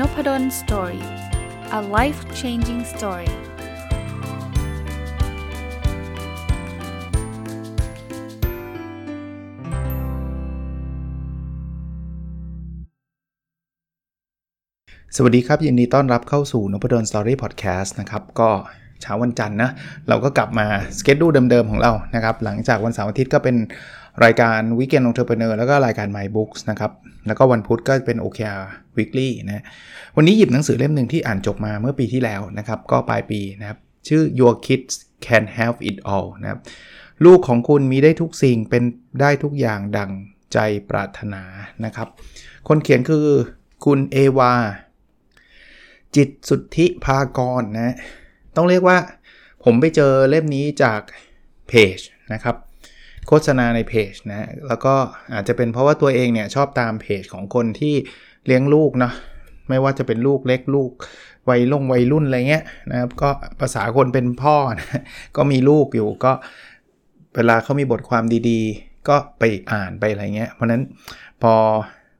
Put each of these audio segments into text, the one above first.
Nopadol Story a life changing story สวัสดีครับ ยินดีต้อนรับเข้าสู่นพดล Story Podcast นะครับ ก็เช้าวันจันทร์นะ เราก็กลับมา schedule เดิมๆของเรานะครับ หลังจากวันเสาร์อาทิตย์ก็เป็น รายการ Weekend Entrepreneur แล้วก็รายการ My Books นะครับ แล้วก็วันพุธก็เป็น OKR Weekly นะวันนี้หยิบหนังสือเล่มหนึ่งที่อ่านจบมาเมื่อปีที่แล้วนะครับ ก็ปลายปีนะครับ ชื่อ Your Kids Can Have It All นะครับลูกของคุณมีได้ทุกสิ่งเป็นได้ทุกอย่างดังใจปรารถนานะครับ คนเขียนคือคุณเอวา จิตสุทธิภากรนะ ต้องเรียกว่า ผมไปเจอเล่มนี้จากเพจนะครับ โฆษณาในเพจนะแล้วก็อาจจะเป็นเพราะว่าตัวเองเนี่ยชอบตามเพจของคนที่เลี้ยงลูกเนาะไม่ว่าจะเป็นลูกเล็กลูกวัยลงวัยรุ่นอะไรเงี้ยนะครับก็ภาษาคนเป็นพ่อนะก็มีลูกอยู่ก็เวลาเขามีบทความดีๆ ก็ไปอ่านไปอะไรเงี้ยเพราะนั้นพอ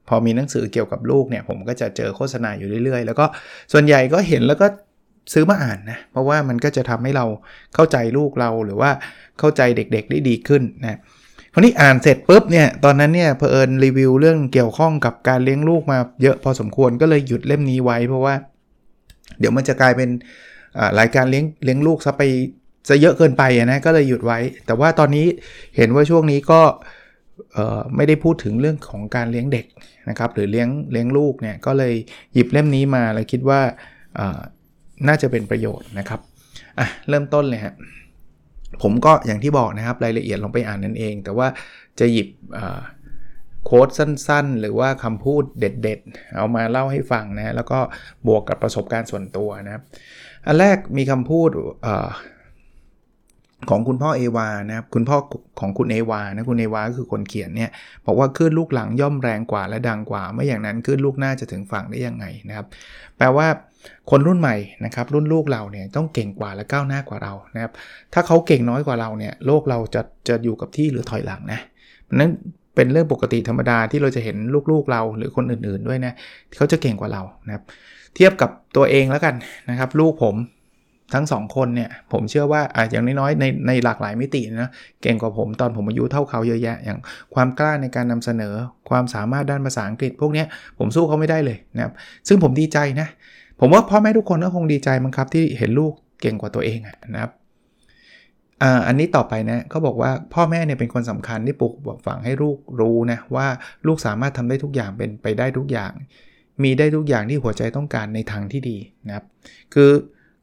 พอมีหนังสือเกี่ยวกับลูกเนี่ยผมก็จะเจอโฆษณาอยู่เรื่อยๆ แล้วก็ส่วนใหญ่ก็เห็นแล้วก็ ซื้อมาอ่านนะ เพราะว่ามันก็จะทำให้เราเข้าใจลูกเราหรือว่าเข้าใจเด็กๆได้ดีขึ้นนะคราวนี้อ่านเสร็จปุ๊บเนี่ยตอนนั้นเนี่ยเพอเอิญรีวิวเรื่องเกี่ยวข้องกับการเลี้ยงลูกมาเยอะพอสมควรก็เลยหยุดเล่มนี้ไว้ เพราะว่า เดี๋ยวมันจะกลายเป็นรายการเลี้ยงเลี้ยงลูกซะไปจะเยอะเกินไปนะก็เลยหยุดไว้ แต่ว่าตอนนี้เห็นว่าช่วงนี้ก็ไม่ได้พูดถึงเรื่องของการเลี้ยงเด็กนะครับหรือเลี้ยงเลี้ยงลูกเนี่ยก็เลยหยิบเล่มนี้มาแล้วคิดว่า น่าจะเป็นประโยชน์นะครับอะเริ่มต้นเลยฮะผมก็อย่างที่บอกนะครับรายละเอียดลงไปอ่านนั่นเอง แต่ว่าจะหยิบโค้ดสั้นๆ หรือว่าคำพูดเด็ดๆ เอามาเล่าให้ฟังนะแล้วก็บวกกับประสบการณ์ส่วนตัวนะครับ อันแรกมีคำพูดของคุณพ่อเอวานะครับคุณพ่อของคุณเอวานะคุณเอวาก็คือคนเขียนเนี่ยบอกว่าคลื่นลูกหลังย่อมแรงกว่าและดังกว่า ไม่อย่างนั้นคลื่นลูกหน้าจะถึงฝั่งได้ยังไงนะครับ แปลว่า คนรุ่นใหม่นะครับรุ่นลูกเราเนี่ยต้องเก่งกว่าและก้าวหน้ากว่าเรานะครับถ้าเขาเก่งน้อยกว่าเราเนี่ยโลกเราจะจะอยู่กับที่หรือถอยหลังนะนั้นเป็นเรื่องปกติธรรมดาที่เราจะเห็นลูกๆเราหรือคนอื่นๆด้วยนะเขาจะเก่งกว่าเรานะครับเทียบกับตัวเองแล้วกันนะครับ ลูกผมทั้ง 2 คนเนี่ยผมเชื่อว่าอะอย่างน้อยๆในในหลากหลายมิตินะเก่งกว่าผมตอนผมอายุเท่าเขาเยอะแยะ อย่างความกล้าในการนำเสนอความสามารถด้านภาษาอังกฤษ พวกนี้ผมสู้เขาไม่ได้เลยนะครับซึ่งผมดีใจนะ ผมว่าพ่อแม่ทุกคนก็คงดีใจมั้งครับ ที่เห็นลูกเก่งกว่าตัวเองนะครับอันนี้ต่อไปนะเขาบอกว่าพ่อแม่เนี่ยเป็นคนสำคัญที่ปลูกฝังให้ลูกรู้นะว่าลูกสามารถทำได้ทุกอย่างเป็นไปได้ทุกอย่าง มีได้ทุกอย่างที่หัวใจต้องการในทางที่ดีนะครับ คือ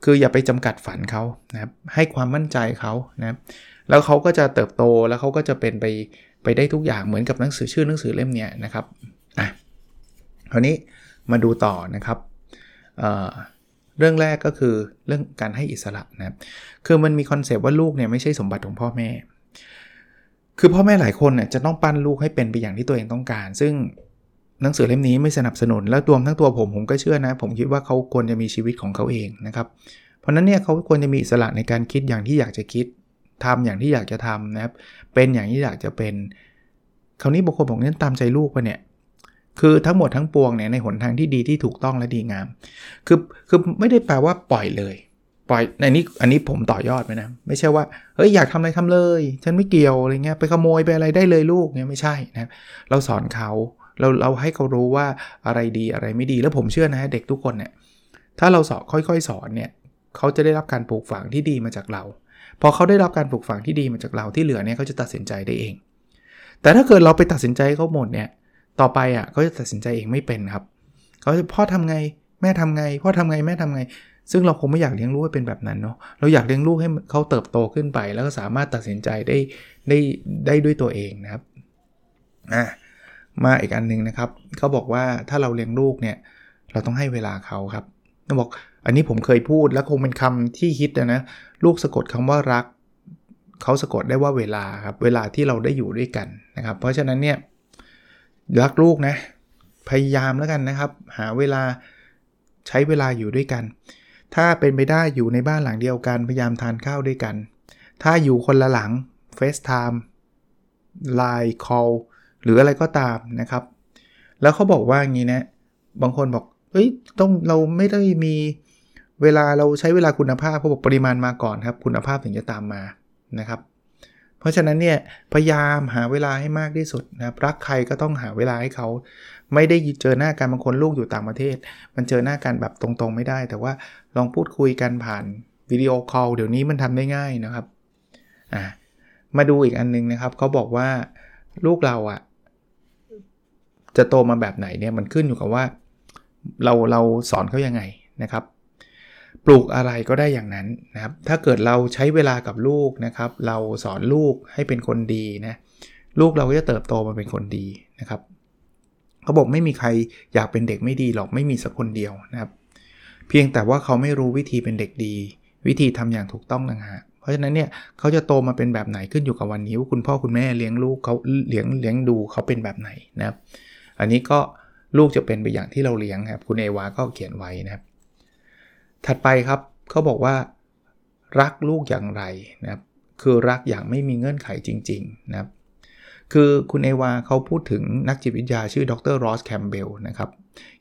คืออย่าไปจำกัดฝันเขานะครับให้ความมั่นใจเขานะครับแล้วเขาก็จะเติบโตแล้วเขาก็จะเป็นไปไปได้ทุกอย่างเหมือนกับหนังสือชื่อหนังสือเล่มเนี้นะครับอะคราวนี้มาดูต่อนะครับ เรื่องแรกก็คือเรื่องการให้อิสระนะครับคือมันมีคอนเซปต์ว่าลูกเนี่ยไม่ใช่สมบัติของพ่อแม่ คือพ่อแม่หลายคนเนี่ยจะต้องปั้นลูกให้เป็นไปอย่างที่ตัวเองต้องการ ซึ่งหนังสือเล่มนี้ไม่สนับสนุน แล้วตัวทั้งตัวผมผมก็เชื่อนะ ผมคิดว่าเขาควรจะมีชีวิตของเขาเองนะครับ เพราะนั้นเนี่ยเขาควรจะมีอิสระในการคิดอย่างที่อยากจะคิดทำอย่างที่อยากจะทำนะครับ เป็นอย่างที่อยากจะเป็น คราวนี้บางคนบอกเนี่ยตามใจลูกไปเนี่ย คือทั้งหมดทั้งปวงเนี่ยในหนทางที่ดีที่ถูกต้องและดีงาม คือคือไม่ได้แปลว่าปล่อยเลย ปล่อยในนี้อันนี้ผมต่อยอดไปนะ ไม่ใช่ว่าเฮ้ยอยากทำอะไรทำเลย ฉันไม่เกี่ยวอะไรเงี้ยไปขโมยไปอะไรได้เลยลูกเนี่ยไม่ใช่นะเราสอนเขาเราเราให้เขารู้ว่าอะไรดีอะไรไม่ดีแล้วผมเชื่อนะเด็กทุกคนเนี่ยถ้าเราสอนค่อยๆ สอนเนี่ยเขาจะได้รับการปลูกฝังที่ดีมาจากเราพอเขาได้รับการปลูกฝังที่ดีมาจากเราที่เหลือเนี่ยเขาจะตัดสินใจได้เอง แต่ถ้าเกิดเราไปตัดสินใจเขาหมดเนี่ย ต่อไปอะเขาจะตัดสินใจเองไม่เป็นครับเขาจะพ่อทำไงแม่ทำไงพ่อทำไงแม่ทำไง ซึ่งเราคงไม่อยากเลี้ยงลูกให้เป็นแบบนั้นเนาะเราอยากเลี้ยงลูกให้เขาเติบโตขึ้นไป แล้วก็สามารถตัดสินใจได้ได้ได้ด้วยตัวเองนะครับอะมาอีกอันนึงนะครับเขาบอกว่าถ้าเราเลี้ยงลูกเนี่ยเราต้องให้เวลาเขาครับเขาบอกอันนี้ผมเคยพูดแล้วคงเป็นคำที่ฮิตนะลูกสะกดคำว่ารักเขาสะกดได้ว่าเวลาครับเวลาที่เราได้อยู่ด้วยกันนะครับ เพราะฉะนั้นเนี่ย รักลูกนะ พยายามแล้วกันนะครับ หาเวลาใช้เวลาอยู่ด้วยกัน ถ้าเป็นไปได้อยู่ในบ้านหลังเดียวกัน พยายามทานข้าวด้วยกัน ถ้าอยู่คนละหลัง FaceTime Line Call หรืออะไรก็ตามนะครับ แล้วเขาบอกว่าอย่างนี้นะ บางคนบอกเฮ้ยต้องเราไม่ได้มีเวลาเราใช้เวลาคุณภาพเขาบอกปริมาณมาก่อนครับ คุณภาพถึงจะตามมานะครับ เพราะฉะนั้นเนี่ยพยายามหาเวลาให้มากที่สุดนะครับรักใครก็ต้องหาเวลาให้เขา ไม่ได้เจอหน้ากันบางคนลูกอยู่ต่างประเทศ มันเจอหน้ากันแบบตรงๆไม่ได้ แต่ว่าลองพูดคุยกันผ่านวิดีโอคอลเดี๋ยวนี้มันทำได้ง่ายนะครับอ่ามาดูอีกอันนึงนะครับเขาบอกว่าลูกเราอะ่ะจะโตมาแบบไหนเนี่ยมันขึ้นอยู่กับว่า เราเราสอนเขายังไงนะครับ ปลูกอะไรก็ได้อย่างนั้นนะครับ ถ้าเกิดเราใช้เวลากับลูกนะครับ เราสอนลูกให้เป็นคนดีนะลูกเราก็จะเติบโตมาเป็นคนดีนะครับเขาบอกไม่มีใครอยากเป็นเด็กไม่ดีหรอกไม่มีสักคนเดียวนะครับ เพียงแต่ว่าเขาไม่รู้วิธีเป็นเด็กดี วิธีทำอย่างถูกต้องต่างหากเพราะฉะนั้นเนี่ยเขาจะโตมาเป็นแบบไหนขึ้นอยู่กับวันนี้ว่าคุณพ่อคุณแม่เลี้ยงลูกเขาเลี้ยงเลี้ยงดูเขาเป็นแบบไหนนะครับ อันนี้ก็ลูกจะเป็นไปอย่างที่เราเลี้ยงครับคุณเอวาก็เขียนไว้นะครับ ถัดไปครับเขาบอกว่ารักลูกอย่างไรนะครับคือรักอย่างไม่มีเงื่อนไขจริงๆนะครับคือคุณเอวาเขาพูดถึงนักจิตวิทยาชื่อดรรอสแคมเบลนะครับ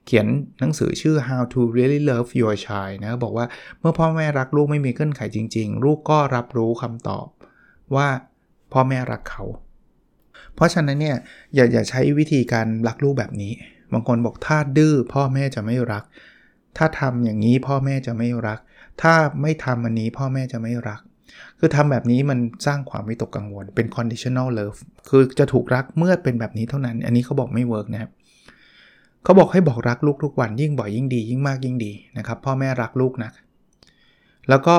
เขียนหนังสือชื่อ How to Really Love Your Child นะบอกว่าเมื่อพ่อแม่รักลูกไม่มีเงื่อนไขจริง ๆ ลูกก็รับรู้คำตอบว่าพ่อแม่รักเขา เพราะฉะนั้นเนี่ยอย่าอย่าใช้วิธีการรักลูกแบบนี้ บางคนบอกถ้าดื้อพ่อแม่จะไม่รัก ถ้าทำอย่างนี้พ่อแม่จะไม่รัก ถ้าไม่ทำอันนี้พ่อแม่จะไม่รัก คือทำแบบนี้มันสร้างความวิตกกังวล เป็น conditional love คือจะถูกรักเมื่อเป็นแบบนี้เท่านั้น อันนี้เขาบอกไม่ work นะครับเขาบอกให้บอกรักลูกทุกวันยิ่งบ่อยยิ่งดี ยิ่งมากยิ่งดีนะครับ พ่อแม่รักลูกนะแล้วก็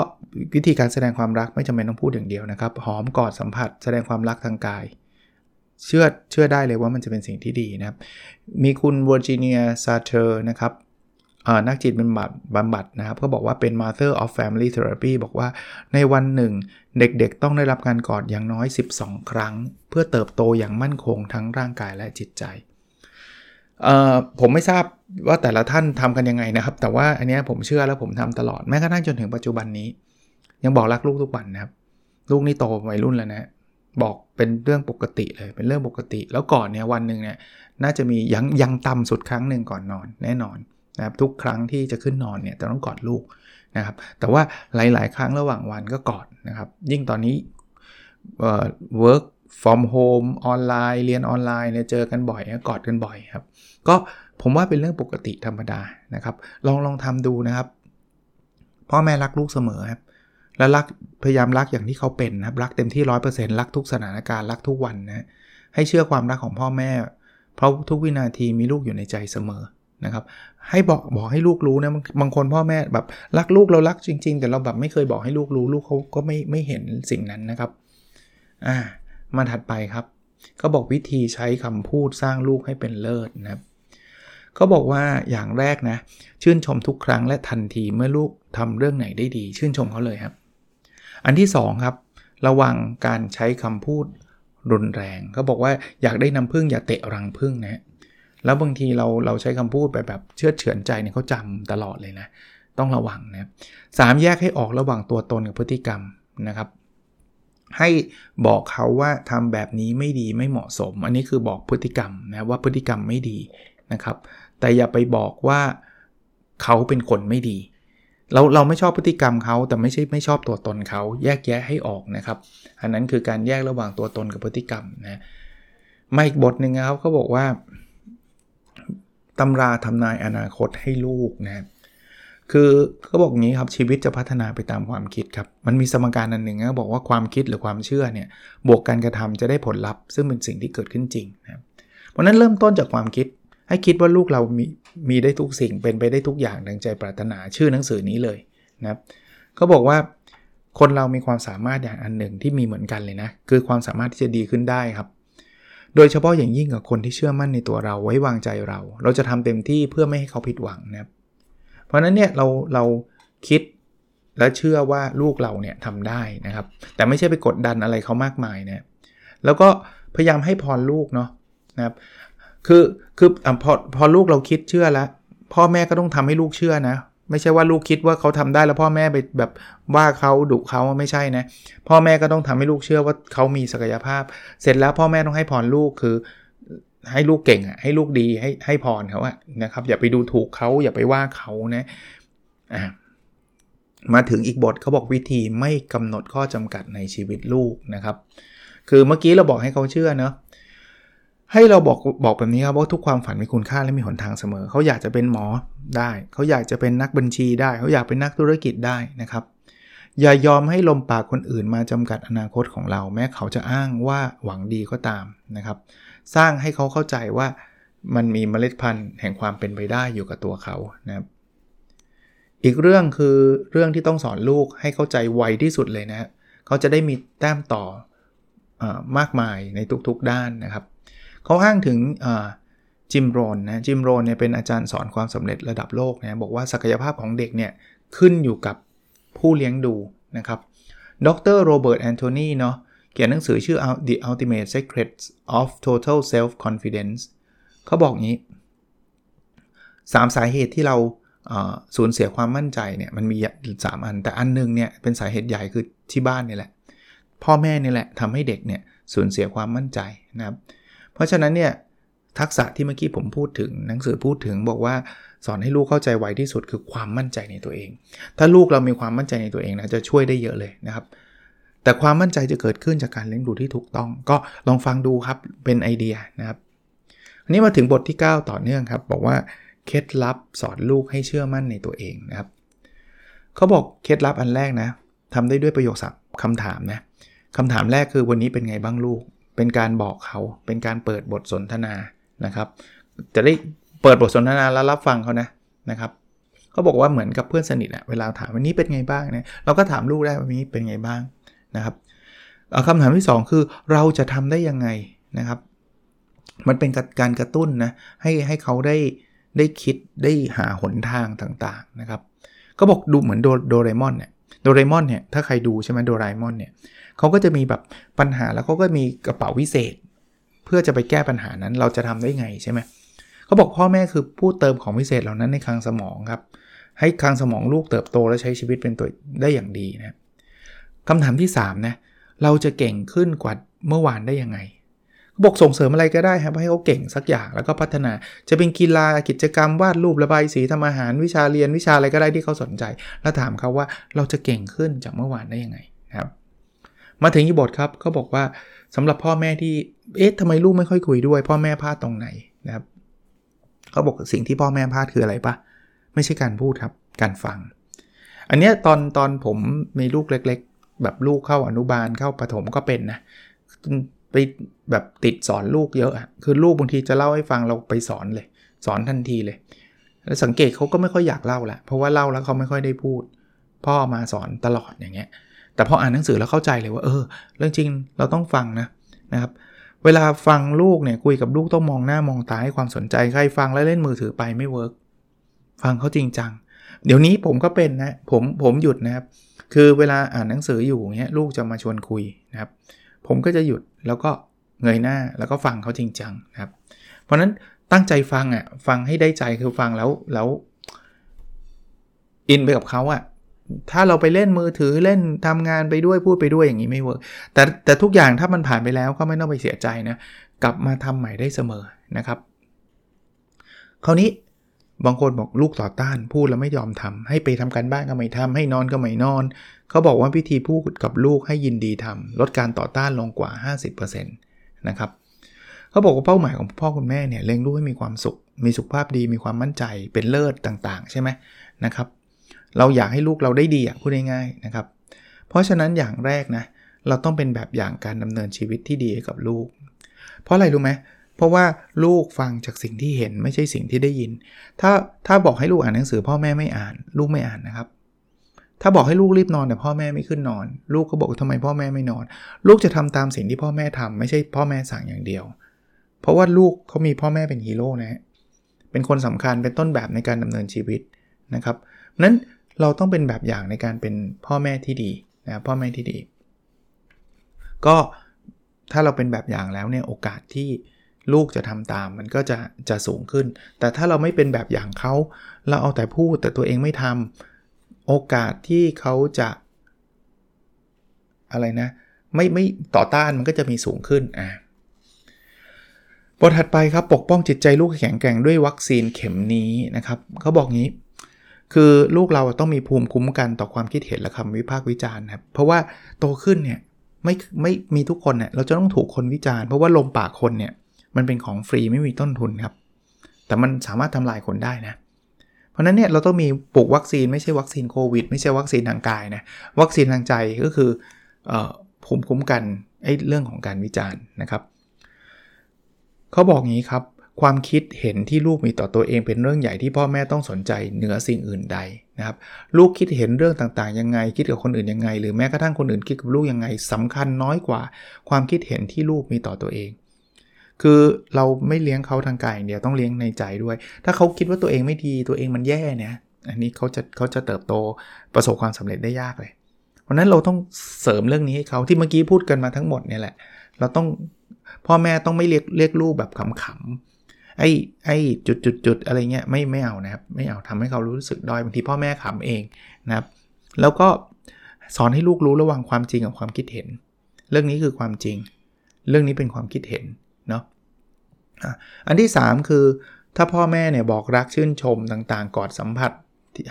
วิธีการแสดงความรักไม่จำเป็นต้องพูดอย่างเดียวนะครับ หอมกอดสัมผัส แสดงความรักทางกาย เชื่อเชื่อได้เลยว่ามันจะเป็นสิ่งที่ดีนะครับ มีคุณเวอร์จิเนียซาเทอร์นะครับ นักจิตบำบัดบำบัดนะครับ ก็บอกว่าเป็น Mother of Family Therapy บอกว่าในวันหนึ่ง เด็กๆ ต้องได้รับการกอดอย่างน้อย 12 ครั้ง เพื่อเติบโตอย่างมั่นคงทั้งร่างกายและจิตใจผมไม่ทราบว่าแต่ละท่านทำกันยังไงนะครับ แต่ว่าอันนี้ผมเชื่อแล้วผมทำตลอดแม้กระทั่งจนถึงปัจจุบันนี้ ยังบอกรักลูกทุกวันนะครับ ลูกนี่โตวัยรุ่นแล้วนะบอกเป็นเรื่องปกติเลยเป็นเรื่องปกติ แล้วก่อนเนี่ยวันหนึ่งเนี่ยน่าจะมียังยังต่ำสุดครั้งหนึ่งก่อนนอนแน่นอน นะครับทุกครั้งที่จะขึ้นนอนเนี่ยจะต้องกอดลูกนะครับแต่ว่าหลาย ๆ ครั้งระหว่างวันก็กอดนะครับยิ่งตอนนี้ work from home ออนไลน์ เรียนออนไลน์เนี่ยเจอกันบ่อยกอดกันบ่อยครับก็ผมว่าเป็นเรื่องปกติธรรมดานะครับลองลองทำดูนะครับพ่อแม่รักลูกเสมอครับและรักพยายามรักอย่างที่เขาเป็นนะครับรักเต็มที่100%รักทุกสถานการณ์รักทุกวันนะให้เชื่อความรักของพ่อแม่ เพราะทุกวินาทีมีลูกอยู่ในใจเสมอนะครับ ให้บอกบอกให้ลูกรู้นะบางคนพ่อแม่แบบรักลูกเรารักจริง ๆ แต่เราแบบไม่เคยบอกให้ลูกรู้ลูกเขาก็ไม่ไม่เห็นสิ่งนั้นนะครับอ่ามาถัดไปครับเขาบอกวิธีใช้คำพูดสร้างลูกให้เป็นเลิศนะครับเขาบอกว่าอย่างแรกนะชื่นชมทุกครั้งและทันทีเมื่อลูกทำเรื่องไหนได้ดี ชื่นชมเขาเลยครับ อันที่2ครับระวังการใช้คำพูดรุนแรงเขาบอกว่าอยากได้น้ำพึ่งอย่าเตะรังพึ่งนะ แล้วบางทีเราเราใช้คำพูดไปแบบเชื่อเฉือนใจเนี่ยเขาจำตลอดเลยนะต้องระวังนะสามแยกให้ออกระหว่างตัวตนกับพฤติกรรมนะครับ ให้บอกเขาว่าทำแบบนี้ไม่ดีไม่เหมาะสม อันนี้คือบอกพฤติกรรมนะว่าพฤติกรรมไม่ดีนะครับ แต่อย่าไปบอกว่าเขาเป็นคนไม่ดี เราเราไม่ชอบพฤติกรรมเขาแต่ไม่ใช่ไม่ชอบตัวตนเขาแยกแยะให้ออกนะครับ อันนั้นคือการแยกระหว่างตัวตนกับพฤติกรรมนะมาอีกบทหนึ่งครับเขาบอกว่า ตำราทำนายอนาคตให้ลูกนะคือเขาบอกอย่างนี้ครับชีวิตจะพัฒนาไปตามความคิดครับ มันมีสมการอันหนึ่งนะบอกว่าความคิดหรือความเชื่อเนี่ยบวกการกระทำจะได้ผลลัพธ์ซึ่งเป็นสิ่งที่เกิดขึ้นจริงนะเพราะนั้นเริ่มต้นจากความคิด ให้คิดว่าลูกเรามีมีได้ทุกสิ่งเป็นไปได้ทุกอย่างดังใจปรารถนาชื่อหนังสือนี้เลยนะเขาบอกว่าคนเรามีความสามารถอย่างอันหนึ่งที่มีเหมือนกันเลยนะคือความสามารถที่จะดีขึ้นได้ครับ โดยเฉพาะอย่างยิ่งกับคนที่เชื่อมั่นในตัวเราไว้วางใจเรา เราจะทำเต็มที่เพื่อไม่ให้เขาผิดหวังนะครับ เพราะนั้นเนี่ยเราเราคิดและเชื่อว่าลูกเราเนี่ยทำได้นะครับ แต่ไม่ใช่ไปกดดันอะไรเขามากมายนะแล้วก็พยายามให้พรลูกเนาะนะครับคือคือพอพอลูกเราคิดเชื่อแล้ว พ่อแม่ก็ต้องทำให้ลูกเชื่อนะ ไม่ใช่ว่าลูกคิดว่าเขาทำได้แล้วพ่อแม่ไปแบบว่าเขาดุเขาไม่ใช่นะ พ่อแม่ก็ต้องทำให้ลูกเชื่อว่าเขามีศักยภาพ เสร็จแล้วพ่อแม่ต้องให้พรลูกคือให้ลูกเก่งอะให้ลูกดีให้ให้พรเขาอะนะครับอย่าไปดูถูกเขาอย่าไปว่าเขานะอ่ามาถึงอีกบทเขาบอกวิธีไม่กำหนดข้อจำกัดในชีวิตลูกนะครับ คือเมื่อกี้เราบอกให้เขาเชื่อเนาะ ให้เราบอกบอกแบบนี้ครับว่าทุกความฝันมีคุณค่าและมีหนทางเสมอ เขาอยากจะเป็นหมอได้ เขาอยากจะเป็นนักบัญชีได้ เขาอยากเป็นนักธุรกิจได้นะครับ อย่ายอมให้ลมปากคนอื่นมาจำกัดอนาคตของเรา แม้เขาจะอ้างว่าหวังดีก็ตามนะครับ สร้างให้เขาเข้าใจว่ามันมีเมล็ดพันธุ์แห่งความเป็นไปได้อยู่กับตัวเขานะครับ อีกเรื่องคือเรื่องที่ต้องสอนลูกให้เข้าใจไวที่สุดเลยนะเขาจะได้มีแต้มต่ออมากมายในทุกๆด้านนะครับ เขาอ้างถึงจิมโรนนะจิมโรนเนี่ยเป็นอาจารย์สอนความสำเร็จระดับโลกนะบอกว่าศักยภาพของเด็กเนี่ยขึ้นอยู่กับผู้เลี้ยงดูนะครับดรโรเบิร์ตแอนโทนีเนาะเขียนหนังสือชื่อ The Ultimate Secrets of Total Self Confidence เขาบอกงี้ 3 สาเหตุที่เราสูญเสียความมั่นใจเนี่ยมันมี 3 อัน แต่อันนึงเนี่ยเป็นสาเหตุใหญ่คือที่บ้านนี่แหละ พ่อแม่นี่แหละทำให้เด็กเนี่ยสูญเสียความมั่นใจนะครับ เพราะฉะนั้นเนี่ยทักษะที่เมื่อกี้ผมพูดถึงหนังสือพูดถึงบอกว่าสอนให้ลูกเข้าใจไวที่สุดคือความมั่นใจในตัวเอง ถ้าลูกเรามีความมั่นใจในตัวเองนะจะช่วยได้เยอะเลยนะครับ แต่ความมั่นใจจะเกิดขึ้นจากการเลี้ยงดูที่ถูกต้อง ก็ลองฟังดูครับเป็นไอเดียนะครับอันนี้มาถึงบทที่ 9 ต่อเนื่องครับ บอกว่าเคล็ดลับสอนลูกให้เชื่อมั่นในตัวเองนะครับเขาบอกเคล็ดลับอันแรกนะทำได้ด้วยประโยคสับคำถามนะคำถามแรกคือวันนี้เป็นไงบ้างลูก เป็นการบอกเขา เป็นการเปิดบทสนทนานะครับ จะได้เปิดบทสนทนาแล้วรับฟังเขานะนะครับเขาบอกว่าเหมือนกับเพื่อนสนิทอะเวลาถามวันนี้เป็นไงบ้างเนี่ยเราก็ถามลูกได้วันนี้เป็นไงบ้างนะครับคำถามที่ 2 คือเราจะทำได้ยังไงนะครับ มันเป็นการกระตุ้นนะให้ให้เขาได้ได้คิดได้หาหนทางต่างๆนะครับก็บอกดูเหมือนโดโดเรมอนเนี่ยโดเรมอนเนี่ยถ้าใครดูใช่ไหมโดเอมอนเนี่ย เขาก็จะมีแบบปัญหาแล้วเขาก็มีกระเป๋าวิเศษ เพื่อจะไปแก้ปัญหานั้นเราจะทำได้ไงใช่ไหมเขาบอกพ่อแม่คือผู้เติมของวิเศษเหล่านั้นในคลังสมองครับ ให้คลังสมองลูกเติบโตและใช้ชีวิตเป็นตัวได้อย่างดีนะคำถามที่3นะเราจะเก่งขึ้นกว่าเมื่อวานได้ยังไงบอกส่งเสริมอะไรก็ได้ครับให้เขาเก่งสักอย่างแล้วก็พัฒนา จะเป็นกีฬากิจกรรมวาดรูประบายสีทำอาหารวิชาเรียนวิชาอะไรก็ได้ที่เขาสนใจ แล้วถามเขาว่าเราจะเก่งขึ้นจากเมื่อวานได้ยังไงนะครับ มาถึงอีบทครับเขาบอกว่าสำหรับพ่อแม่ที่เอ๊ะทำไมลูกไม่ค่อยคุยด้วย พ่อแม่พลาดตรงไหนนะครับเขาบอกสิ่งที่พ่อแม่พลาดคืออะไรปะไม่ใช่การพูดครับการฟัง อันนี้ตอนตอนผมมีลูกเล็ก ๆ แบบลูกเข้าอนุบาลเข้าประถมก็เป็นนะไปแบบติดสอนลูกเยอะอะคือลูกบางทีจะเล่าให้ฟังเราไปสอนเลย สอนทันทีเลยแล้วสังเกตเขาก็ไม่ค่อยอยากเล่าละเพราะว่าเล่าแล้วเขาไม่ค่อยได้พูด พ่อมาสอนตลอดอย่างเงี้ย แต่พออ่านหนังสือแล้วเข้าใจเลยว่าเออ เรื่องจริงเราต้องฟังนะนะครับเวลาฟังลูกเนี่ยคุยกับลูกต้องมองหน้ามองตาให้ความสนใจใครฟังแล้วเล่นมือถือไปไม่เวิร์กฟังเขาจริงจัง เดี๋ยวนี้ผมก็เป็นนะผมผมหยุดนะครับคือเวลาอ่านหนังสืออยู่เงี้ยลูกจะมาชวนคุยนะครับ ผมก็จะหยุดแล้วก็เงยหน้าแล้วก็ฟังเขาจริงจังนะครับ เพราะนั้นตั้งใจฟังอะฟังให้ได้ใจคือฟังแล้วแล้วอินไปกับเขาอะ ถ้าเราไปเล่นมือถือเล่นทำงานไปด้วยพูดไปด้วยอย่างนี้ไม่เวิร์กแต่แต่ทุกอย่างถ้ามันผ่านไปแล้วก็ไม่ต้องไปเสียใจนะ กลับมาทำใหม่ได้เสมอนะครับ คราวนี้บางคนบอกลูกต่อต้านพูดแล้วไม่ยอมทำให้ไปทำการบ้านก็ไม่ทำให้นอนก็ไม่นอน เขาบอกว่าวิธีพูดกับลูกให้ยินดีทำลดการต่อต้านลงกว่า 50%นะครับเขาบอกว่าเป้าหมายของพ่อคุณแม่เนี่ยเลี้ยงลูกให้มีความสุข มีสุขภาพดีมีความมั่นใจเป็นเลิศต่างๆ ใช่ไหมนะครับ เราอยากให้ลูกเราได้ดีอะพูดง่ายๆนะครับ เพราะฉะนั้นอย่างแรกนะเราต้องเป็นแบบอย่างการดำเนินชีวิตที่ดีกับลูก เพราะอะไรรู้ไหมเพราะว่าลูกฟังจากสิ่งที่เห็นไม่ใช่สิ่งที่ได้ยิน ถ้าถ้าบอกให้ลูกอ่านหนังสือ พ่อแม่ไม่อ่าน ลูกไม่อ่านนะครับ ถ้าบอกให้ลูกรีบนอนแต่พ่อแม่ไม่ขึ้นนอน ลูกก็บอกทำไมพ่อแม่ไม่นอน ลูกจะทำตามสิ่งที่พ่อแม่ทำไม่ใช่พ่อแม่สั่งอย่างเดียว เพราะว่าลูกเขามีพ่อแม่เป็นฮีโร่นะฮะเป็นคนสำคัญเป็นต้นแบบในการดำเนินชีวิตนะครับนั้น เราต้องเป็นแบบอย่างในการเป็นพ่อแม่ที่ดีนะพ่อแม่ที่ดี ก็ถ้าเราเป็นแบบอย่างแล้วเนี่ยโอกาสที่ลูกจะทำตามมันก็จะจะสูงขึ้น แต่ถ้าเราไม่เป็นแบบอย่างเขาเราเอาแต่พูดแต่ตัวเองไม่ทำโอกาสที่เขาจะอะไรนะไม่ไม่ต่อต้านมันก็จะมีสูงขึ้นอ่าบทถัดไปครับปกป้องจิตใจลูกแข็งแกร่งด้วยวัคซีนเข็มนี้นะครับเขาบอกงี้ คือลูกเราต้องมีภูมิคุ้มกันต่อความคิดเห็นและคำวิพากษ์วิจารณ์ครับเพราะว่าโตขึ้นเนี่ยไม่ไม่มีทุกคนเนี่ยเราจะต้องถูกคนวิจารณ์เพราะว่าลมปากคนเนี่ยมันเป็นของฟรีไม่มีต้นทุนครับ แต่มันสามารถทำลายคนได้นะ เพราะนั้นเนี่ยเราต้องมีปลูกวัคซีนไม่ใช่วัคซีนโควิด ไม่ใช่วัคซีนทางกายนะวัคซีนทางใจก็คือภูมิคุ้มกันไอ้เรื่องของการวิจารณ์นะครับเขาบอกงี้ครับ ความคิดเห็นที่ลูกมีต่อตัวเองเป็นเรื่องใหญ่ที่พ่อแม่ต้องสนใจเหนือสิ่งอื่นใดนะครับ ลูกคิดเห็นเรื่องต่างๆยังไง คิดกับคนอื่นยังไง หรือแม้กระทั่งคนอื่นคิดกับลูกยังไงสำคัญน้อยกว่า ความคิดเห็นที่ลูกมีต่อตัวเอง คือเราไม่เลี้ยงเขาทางกายอย่างเดียวต้องเลี้ยงในใจด้วย ถ้าเขาคิดว่าตัวเองไม่ดีตัวเองมันแย่เนี่ยอันนี้เขาจะเขาจะเติบโตประสบความสำเร็จได้ยากเลย เพราะนั้นเราต้องเสริมเรื่องนี้ให้เขาที่เมื่อกี้พูดกันมาทั้งหมดเนี่ยแหละ เราต้องพ่อแม่ต้องไม่เรียกเรียกลูกแบบขำๆ ไอ้ไอ้จุดจุดจุดอะไรเงี้ยไม่ไม่เอานะครับ ไม่เอาทำให้เขารู้สึกด้อยบางทีพ่อแม่ขำเองนะครับ แล้วก็สอนให้ลูกรู้ระหว่างความจริงกับความคิดเห็น เรื่องนี้คือความจริง เรื่องนี้เป็นความคิดเห็นเนาะอันที่ 3 คือถ้าพ่อแม่เนี่ยบอกรักชื่นชมต่างๆ กอดสัมผัส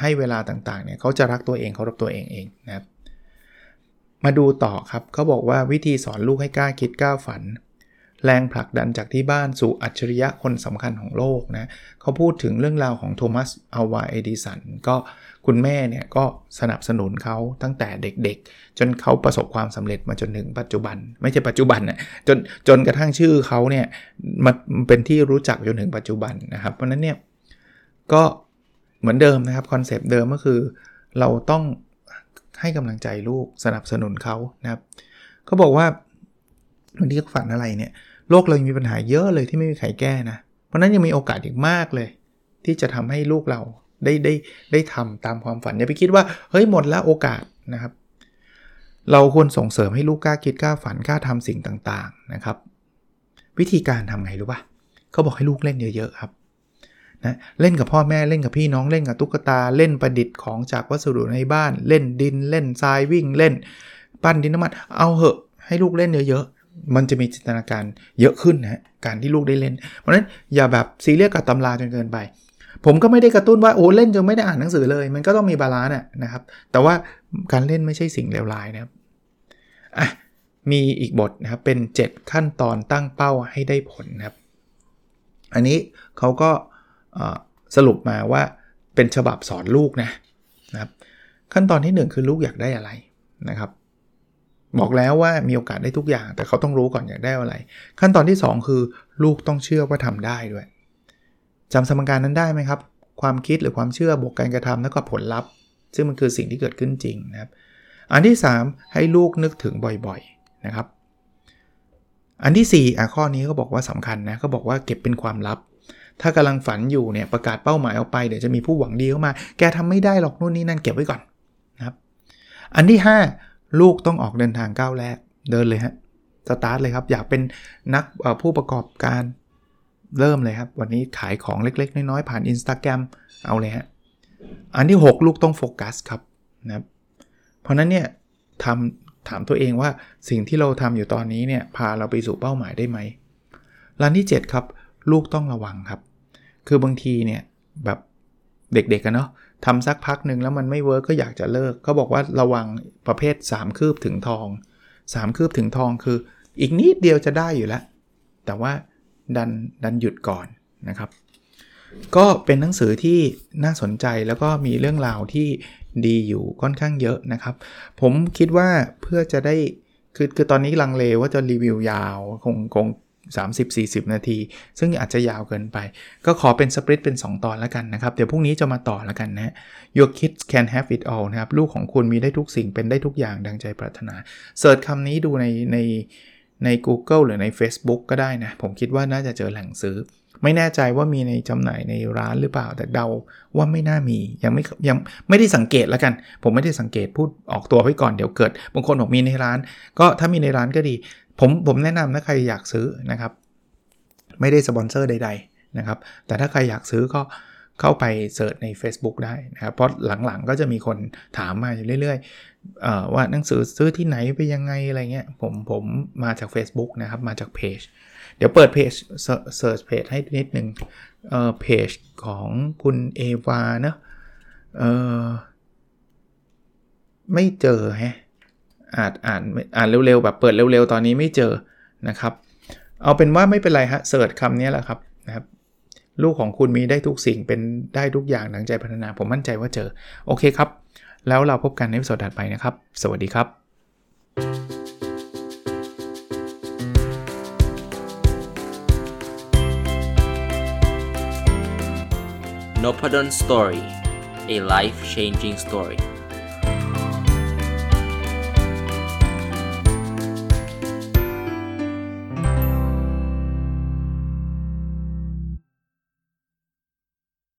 ให้เวลาต่างๆเนี่ยเขาจะรักตัวเองเขารับตัวเองเองนะครับ มาดูต่อครับเขาบอกว่าวิธีสอนลูกให้กล้าคิดกล้าฝัน แรงผลักดันจากที่บ้านสู่อัจฉริยะคนสำคัญของโลกนะเขาพูดถึงเรื่องราวของโทมัสอัลวาเอดิสันก็คุณแม่เนี่ยก็สนับสนุนเขาตั้งแต่เด็กๆ จนเขาประสบความสำเร็จมาจนถึงปัจจุบัน ไม่ใช่ปัจจุบันนะจนจนกระทั่งชื่อเขาเนี่ยมันเป็นที่รู้จักจนถึงปัจจุบันนะครับเพราะนั้นเนี่ยก็เหมือนเดิมนะครับ concept เดิมก็คือ เราต้องให้กำลังใจลูกสนับสนุนเขานะครับเขาบอกว่าวันที่เขาฝันอะไรเนี่ย โลกเรายังมีปัญหาเยอะเลยที่ไม่มีใครแก้นะ เพราะนั้นยังมีโอกาสอีกมากเลย ที่จะทำให้ลูกเราได้ได้ได้ทำตามความฝันอย่าไปคิดว่าเฮ้ยหมดแล้วโอกาสนะครับ เราควรส่งเสริมให้ลูกกล้าคิดกล้าฝันกล้าทำสิ่งต่างๆนะครับ วิธีการทำไงรู้ปะเขาบอกให้ลูกเล่นเยอะๆครับนะเล่นกับพ่อแม่เล่นกับพี่น้องเล่นกับตุ๊กตาเล่นประดิษฐ์ของจากวัสดุในบ้าน เล่นดินเล่นทรายวิ่งเล่น ปั้นดินน้ำมันเอาเหอะให้ลูกเล่นเยอะ มันจะมีจินตนาการเยอะขึ้นนะการที่ลูกได้เล่น เพราะฉะนั้นอย่าแบบซีเรียสกับตำราจนเกินไป ผมก็ไม่ได้กระตุ้นว่าโอ้เล่นจนไม่ได้อ่านหนังสือเลย มันก็ต้องมี balance นะครับ แต่ว่าการเล่นไม่ใช่สิ่งเลวร้ายนะครับอะมีอีกบทนะครับเป็น 7 ขั้นตอนตั้งเป้าให้ได้ผลนะครับ อันนี้เขาก็สรุปมาว่าเป็นฉบับสอนลูกนะนะครับ ขั้นตอนที่ 1 คือลูกอยากได้อะไรนะครับ บอกแล้วว่ามีโอกาสได้ทุกอย่าง แต่เขาต้องรู้ก่อนอยากได้อะไร ขั้นตอนที่ 2 คือ ลูกต้องเชื่อว่าทำได้ด้วยจำสมการนั้นได้ไหมครับ ความคิดหรือความเชื่อบวกการกระทำแล้วก็ผลลัพธ์ ซึ่งมันคือสิ่งที่เกิดขึ้นจริงนะครับ อันที่ 3 ให้ลูกนึกถึงบ่อยๆนะครับ อันที่ 4อะข้อนี้เขาบอกว่าสำคัญนะเขาบอกว่าเก็บเป็นความลับ ถ้ากำลังฝันอยู่เนี่ยประกาศเป้าหมายออกไปเดี๋ยวจะมีผู้หวังดีเข้ามา แกทำไม่ได้หรอกนู่นนี่นั่นเก็บไว้ก่อนนะครับ อันที่ 5 ลูกต้องออกเดินทางก้าวแรก เดินเลยฮะสตาร์ทเลยครับ อยากเป็นนักผู้ประกอบการเริ่มเลยครับ วันนี้ขายของเล็กๆ น้อยๆ ผ่าน Instagram เอาเลยฮะ อันที่ 6 ลูกต้องโฟกัสครับนะเพราะนั้นเนี่ยทำถามตัวเองว่าสิ่งที่เราทำอยู่ตอนนี้เนี่ยพาเราไปสู่เป้าหมายได้ไหมร้านที่ 7 ครับ ลูกต้องระวังครับ คือบางทีเนี่ยแบบเด็กๆกันเนาะ ทำสักพักหนึ่งแล้วมันไม่เวิร์กก็อยากจะเลิกเขาบอกว่าระวังประเภท 3 คืบถึงทอง 3 คืบถึงทองคือ อีกนิดเดียวจะได้อยู่แล้ว แต่ว่าดันดันหยุดก่อนนะครับ ก็เป็นหนังสือที่น่าสนใจแล้วก็มีเรื่องราวที่ดีอยู่ค่อนข้างเยอะนะครับ ผมคิดว่าเพื่อจะได้คือคือตอนนี้ลังเลว่าจะรีวิวยาว คงคง 30-40 นาที ซึ่งอาจจะยาวเกินไป ก็ขอเป็นสปริตเป็น 2 ตอนแล้วกันนะครับ เดี๋ยวพรุ่งนี้จะมาต่อแล้วกันนะ Your kids can have it all นะครับ ลูกของคุณมีได้ทุกสิ่งเป็นได้ทุกอย่างดังใจปรารถนาเสิร์ชคำนี้ดูในในใน Google หรือใน Facebook ก็ได้นะ ผมคิดว่าน่าจะเจอแหล่งซื้อ ไม่แน่ใจว่ามีในจำหน่ายในร้านหรือเปล่า แต่เดาว่าไม่น่ามียังไม่ยังไม่ได้สังเกตแล้วกัน ผมไม่ได้สังเกตพูดออกตัวไว้ก่อนเดี๋ยวเกิด บางคนบอกมีในร้าน ก็ถ้ามีในร้านก็ดี ผมผมแนะนำถ้าใครอยากซื้อนะครับ ไม่ได้สปอนเซอร์ใด ๆนะครับ แต่ถ้าใครอยากซื้อก็เข้าไปเสิร์ชใน Facebook ได้นะครับเพราะหลังๆก็จะมีคนถามมาอยู่เรื่อยๆว่าหนังสือซื้อที่ไหนไปยังไงอะไรเงี้ยผมผมมาจาก Facebook นะครับ มาจากเพจเดี๋ยวเปิดเพจเสิร์ชเพจให้นิดนึงเอ่อเพจของคุณเอวาเนะเออไม่เจอแฮะ อ่านอ่านอ่านเร็วๆแบบเปิดเร็วๆ ตอนนี้ไม่เจอนะครับ เอาเป็นว่าไม่เป็นไรฮะเสิร์ชคำนี้แหละครับนะครับ ลูกของคุณมีได้ทุกสิ่งเป็นได้ทุกอย่างหนังใจพัฒนา ผมมั่นใจว่าเจอ โอเคครับ แล้วเราพบกันในวิดีโอถัดไปนะครับ สวัสดีครับ n o p a d o n Story a life changing story